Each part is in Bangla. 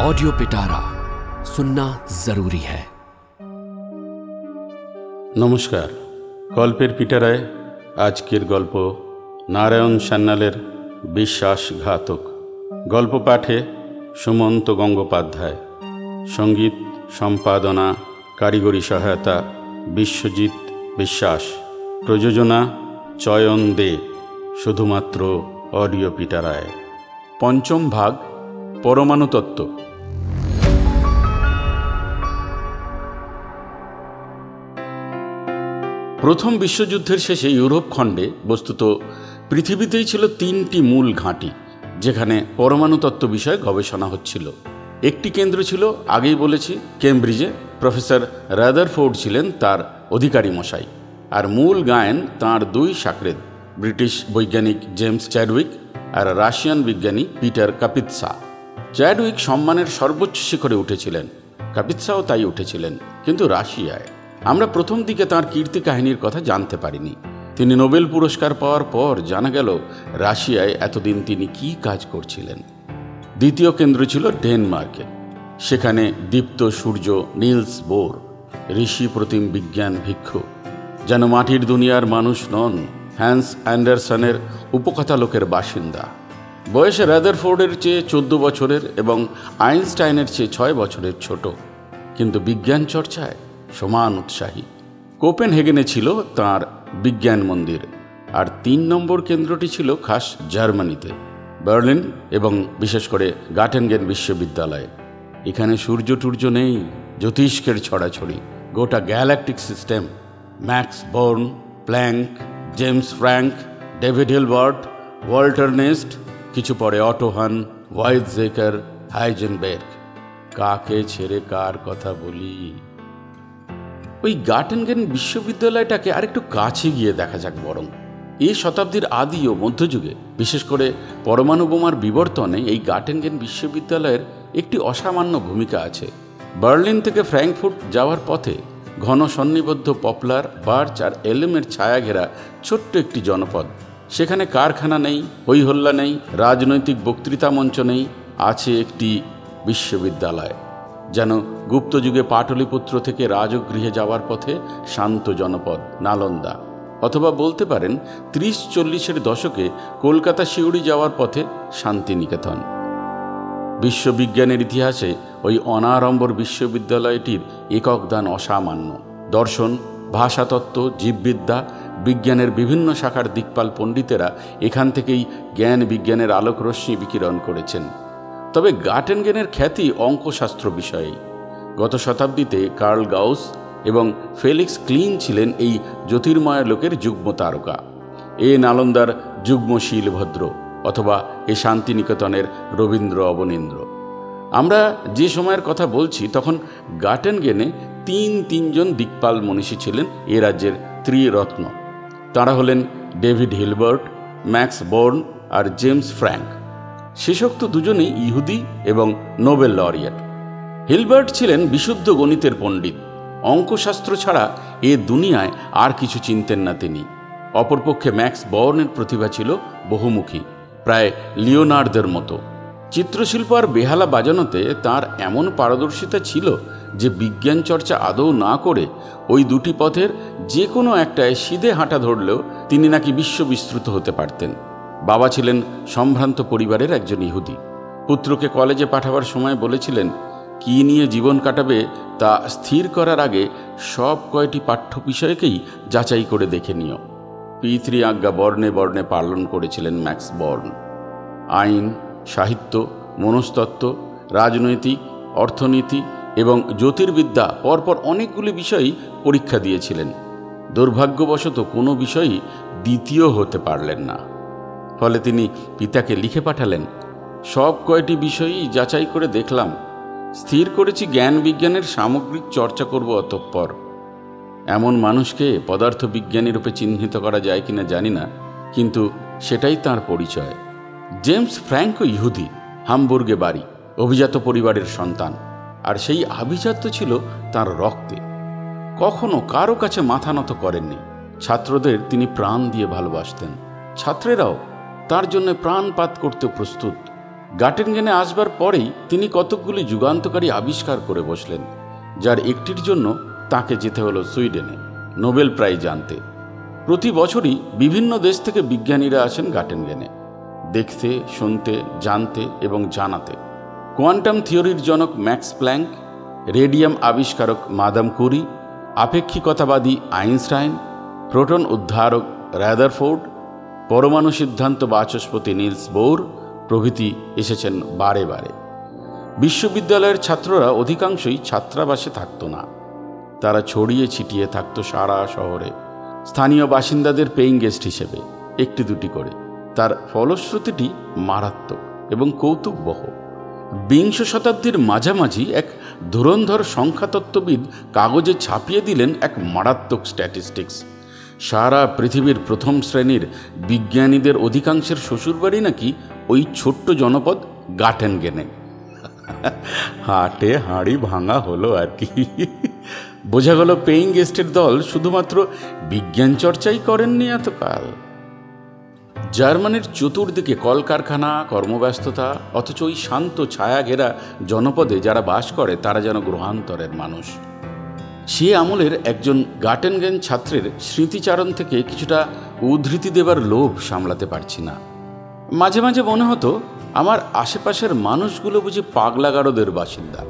ऑडियो पिटारा सुनना जरूरी है নমস্কার গল্পের পিটারায় আজকের গল্প নারায়ণ সান্যালের বিশ্বাসঘাতক গল্প পাঠে সুমন্ত গঙ্গোপাধ্যায় সঙ্গীত সম্পাদনা কারিগরি সহায়তা বিশ্বজিৎ বিশ্বাস প্রযোজনা চয়ন দে শুধুমাত্র অডিও পিটারায় পঞ্চম ভাগ পরমাণু তত্ত্ব প্রথম বিশ্বযুদ্ধের শেষে ইউরোপ খণ্ডে বস্তুত পৃথিবীতেই ছিল তিনটি মূল ঘাঁটি, যেখানে পরমাণু তত্ত্ব বিষয়ে গবেষণা হচ্ছিল। একটি কেন্দ্র ছিল, আগেই বলেছি, কেমব্রিজে। প্রফেসর রাদারফোর্ড ছিলেন তার অধিকারী মশাই। আর মূল গায়েন তার দুই সাকরেদ, ব্রিটিশ বৈজ্ঞানিক জেমস চ্যাডউইক আর রাশিয়ান বিজ্ঞানী পিটার কাপিৎসা। চ্যাডউইক সম্মানের সর্বোচ্চ শিখরে উঠেছিলেন। কাপিৎসাও তাই উঠেছিলেন, কিন্তু রাশিয়ায়। আমরা প্রথম দিকে তাঁর কীর্তি কাহিনীর কথা জানতে পারিনি। তিনি নোবেল পুরস্কার পাওয়ার পর জানা গেল, রাশিয়ায় এতদিন তিনি কি কাজ করছিলেন। দ্বিতীয় কেন্দ্র ছিল ডেনমার্কে সেখানে দীপ্ত সূর্য নীলস বোর, ঋষি প্রতিম বিজ্ঞান ভিক্ষু, যেন মাটির দুনিয়ার মানুষ নন, হ্যান্স অ্যান্ডারসনের উপকথালোকের বাসিন্দা। বয়সে রাদারফোর্ডের চেয়ে চোদ্দ বছরের এবং আইনস্টাইনের চেয়ে ছয় বছরের ছোট। কিন্তু বিজ্ঞান চর্চায় সমান উৎসাহী। কোপেন হেগেনে ছিল তার বিজ্ঞান মন্দির, আর তিন নম্বর কেন্দ্রটি ছিল খাস জার্মানিতে, বার্লিন এবং বিশেষ করে গাটেনগেন বিশ্ববিদ্যালয়ে। এখানে সূর্য টূর্য নেই, জ্যোতিষ্কের ছড়াছড়ি, গোটা galactic system, Max Born, Planck, James Franck, David Hilbert, Walter Nernst, কিছু পরে অটোহান ওয়াইজ জেকার হাইজেনবের্গ। কাকে ছেড়ে কার কথা বলি? ওই গাটেনগেন বিশ্ববিদ্যালয়টাকে আরেকটু কাছে গিয়ে দেখা যাক বরং। এই শতাব্দীর আদি ও মধ্যযুগে, বিশেষ করে পরমাণু বোমার বিবর্তনে এই গাটেনগেন বিশ্ববিদ্যালয়ের একটি অসামান্য ভূমিকা আছে। বার্লিন থেকে ফ্র্যাঙ্কফুর্ট যাওয়ার পথে ঘন সন্নিবদ্ধ পপলার, বার্চ আর এলেমের ছায়া ঘেরা ছোট্ট একটি জনপদ। সেখানে কারখানা নেই, হৈহল্লা নেই, রাজনৈতিক বক্তৃতা মঞ্চ নেই, আছে একটি বিশ্ববিদ্যালয়। যেন গুপ্তযুগে পাটলিপুত্র থেকে রাজগৃহে যাওয়ার পথে শান্ত জনপদ, নালন্দা। অথবা বলতে পারেন ত্রিশ চল্লিশের দশকে কলকাতা শিউড়ি যাওয়ার পথে শান্তিনিকেতন। বিশ্ববিজ্ঞানের ইতিহাসে ওই অনারম্বর বিশ্ববিদ্যালয়টির একক দান অসামান্য। দর্শন, ভাষাতত্ত্ব, জীববিদ্যা, বিজ্ঞানের বিভিন্ন শাখার দিকপাল পণ্ডিতেরা এখান থেকেই জ্ঞান বিজ্ঞানের আলোক রশ্মি বিকিরণ করেছেন। তবে গাটেনগেনের খ্যাতি অঙ্কশাস্ত্র বিষয়ে গত শতাব্দীতে কার্ল গাউস এবং ফেলিক্স ক্লিন ছিলেন এই জ্যোতির্ময় লোকের যুগ্ম তারকা। এ নালন্দার যুগ্ম শিলভদ্র অথবা এ শান্তিনিকেতনের রবীন্দ্র অবনীন্দ্র। আমরা যে সময়ের কথা বলছি, তখন গাটেনগেনে তিন তিনজন দিকপাল মনীষী ছিলেন এ রাজ্যের ত্রিরত্ন। তাঁরা হলেন ডেভিড হিলবার্ট, ম্যাক্স বোর্ন আর জেমস ফ্র্যাঙ্ক। শেষোক্ত দুজনেই ইহুদি এবং নোবেল লরিয়ার হিলবার্ট ছিলেন বিশুদ্ধ গণিতের পণ্ডিত। অঙ্কশাস্ত্র ছাড়া এ দুনিয়ায় আর কিছু চিনতেন না তিনি। অপরপক্ষে ম্যাক্স বর্নের প্রতিভা ছিল বহুমুখী, প্রায় লিওনার্দের মতো। চিত্রশিল্প আর বেহালা বাজানোতে তার এমন পারদর্শিতা ছিল যে বিজ্ঞান চর্চা আদৌ না করে ওই দুটি পথের যে কোনো একটায় সিধে হাঁটা ধরলেও তিনি নাকি বিশ্ববিস্তৃত হতে পারতেন। বাবা ছিলেন সম্ভ্রান্ত পরিবারের একজন ইহুদি। পুত্রকে কলেজে পাঠাবার সময় বলেছিলেন, কি নিয়ে জীবন কাটাবে তা স্থির করার আগে সব কয়টি পাঠ্য বিষয়কেই যাচাই করে দেখে নিও। পিতৃ আজ্ঞা বর্ণে বর্ণে পালন করেছিলেন ম্যাক্স বর্ন। আইন, সাহিত্য, মনস্তত্ত্ব, রাজনৈতিক, অর্থনীতি এবং জ্যোতির্বিদ্যা পরপর অনেকগুলি বিষয়ই পরীক্ষা দিয়েছিলেন। দুর্ভাগ্যবশত কোনো বিষয়ই দ্বিতীয় হতে পারলেন না। ফলে তিনি পিতাকে লিখে পাঠালেন। সব কয়টি বিষয়ই যাচাই করে দেখলাম। স্থির করেছি জ্ঞান বিজ্ঞানের সামগ্রিক চর্চা করব অতঃপর। এমন মানুষকে পদার্থ বিজ্ঞানী রূপে চিহ্নিত করা যায় কিনা জানি না, কিন্তু সেটাই তার পরিচয়। জেমস ফ্র্যাঙ্কও ইহুদি, হামবুর্গে বাড়ি, অভিজাত পরিবারের সন্তান, আর সেই আভিজাত্য ছিল তার রক্তে। কখনো কারও কাছে মাথা নত করেননি। ছাত্রদের তিনি প্রাণ দিয়ে ভালোবাসতেন। ছাত্রেরাও তার জন্য প্রাণপাত করতে প্রস্তুত। গাটেনগেনে আসবার পরেই তিনি কতকগুলি যুগান্তকারী আবিষ্কার করে বসলেন, যার একটির জন্য তাকে যেতে হলো সুইডেনে, নোবেল প্রাইজ আনতে। প্রতি বছরই বিভিন্ন দেশ থেকে বিজ্ঞানীরা আসেন গাটেনগেনে, দেখতে, শুনতে, জানতে এবং জানাতে। কোয়ান্টাম থিওরির জনক ম্যাক্স প্ল্যাঙ্ক, রেডিয়াম আবিষ্কারক মাদাম কুরি, আপেক্ষিকতাবাদী আইনস্টাইন, প্রোটন উদ্ধারক র্যাদারফোর্ড পরমাণু সিদ্ধান্ত বাচস্পতি নীলস বোর প্রভৃতি এসেছেন বারে বারে। বিশ্ববিদ্যালয়ের ছাত্ররা অধিকাংশই ছাত্রাবাসে থাকতো না। তারা ছড়িয়ে ছিটিয়ে থাকত সারা শহরে। স্থানীয় বাসিন্দাদের পেইং গেস্ট হিসেবে, একটি দুটি করে। তার ফলশ্রুতিটি মারাত্মক এবং কৌতুকবহ। বিংশ শতাব্দীর মাঝামাঝি এক ধুরন্ধর সংখ্যাতত্ত্ববিদ কাগজে ছাপিয়ে দিলেন এক মারাত্মক স্ট্যাটিস্টিক্স সারা পৃথিবীর প্রথম শ্রেণির বিজ্ঞানীদের অধিকাংশের শ্বশুরবাড়ি নাকি ওই ছোট্ট জনপদ গাটেনগেনে হাটে হাঁড়ি ভাঙা হলো আর কি। বোঝা গেল পেইং গেস্টের দল শুধুমাত্র বিজ্ঞান চর্চাই করেননি এতকাল। জার্মানির চতুর্দিকে কলকারখানা, কর্মব্যস্ততা, অথচ ওই শান্ত ছায়া ঘেরা জনপদে যারা বাস করে, তারা যেন গ্রহান্তরের মানুষ। সে আমলের একজন গাটেনগেন ছাত্রের স্মৃতিচারণ থেকে কিছুটা উদ্ধৃতি দেবার লোভ সামলাতে পারছি না। মাঝে মাঝে মনে হতো, আমার আশেপাশের মানুষগুলো বুঝি পাগলাগারদের বাসিন্দা।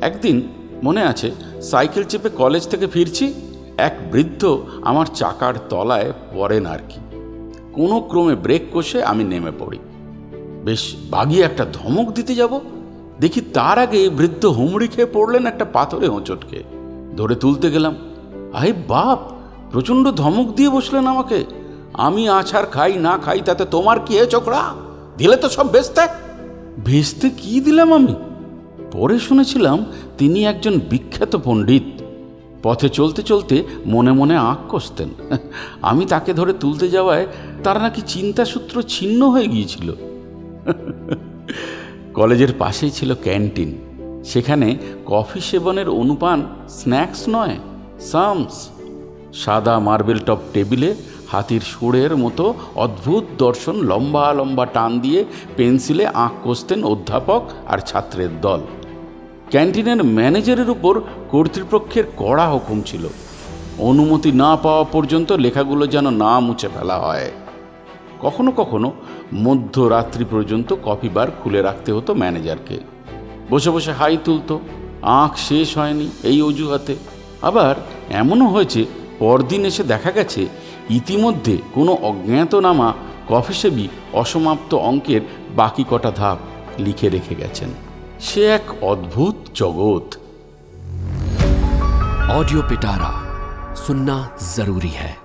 একদিন মনে আছে, সাইকেল চেপে কলেজ থেকে ফিরছি, এক বৃদ্ধ আমার চাকার তলায় পড়েন আর কি। কোনো ক্রমে ব্রেক কষে আমি নেমে পড়ি। বেশ বাগিয়ে একটা ধমক দিতে যাব, দেখি তার আগে বৃদ্ধ হুমড়ি খেয়ে পড়লেন একটা পাথরে হোঁচটকে। ধরে তুলতে গেলাম। আই বাপ, প্রচণ্ড ধমক দিয়ে বসলেন আমাকে। আমি আছাড় খাই, না খাই, তাতে তোমার কি হে চোখড়া দিলে তো সব বেচতে ভেস্তে কি দিলাম আমি? পরে শুনেছিলাম তিনি একজন বিখ্যাত পণ্ডিত। পথে চলতে চলতে মনে মনে আঁক কষতেন। আমি তাকে ধরে তুলতে যাওয়ায় তার নাকি চিন্তাসূত্র ছিন্ন হয়ে গিয়েছিল। কলেজের পাশেই ছিল ক্যান্টিন। সেখানে কফি সেবনের অনুপান স্ন্যাক্স নয়, সামস। সাদা মার্বেল টপ টেবিলে হাতির সুরের মতো অদ্ভুত দর্শন লম্বা লম্বা টান দিয়ে পেন্সিলে আঁক কষতেন অধ্যাপক আর ছাত্রের দল। ক্যান্টিনের ম্যানেজারের উপর কর্তৃপক্ষের কড়া হুকুম ছিল। অনুমতি না পাওয়া পর্যন্ত লেখাগুলো যেন না মুছে ফেলা হয়। কখনো কখনো মধ্যরাত্রি পর্যন্ত কফি বার খুলে রাখতে হতো ম্যানেজারকে। বসে বসে হাই তুলতো আঁখ শেষ হয়নি এই অজুহাতে আবার এমনও হয়েছে পরদিন এসে দেখা গেছে ইতিমধ্যে কোনো অজ্ঞাতনামা কফিসেবি অসমাপ্ত অঙ্কের বাকি কটা ধাপ লিখে রেখে গেছেন সে এক অদ্ভুত জগৎ ऑडियो पिटारा सुनना जरूरी है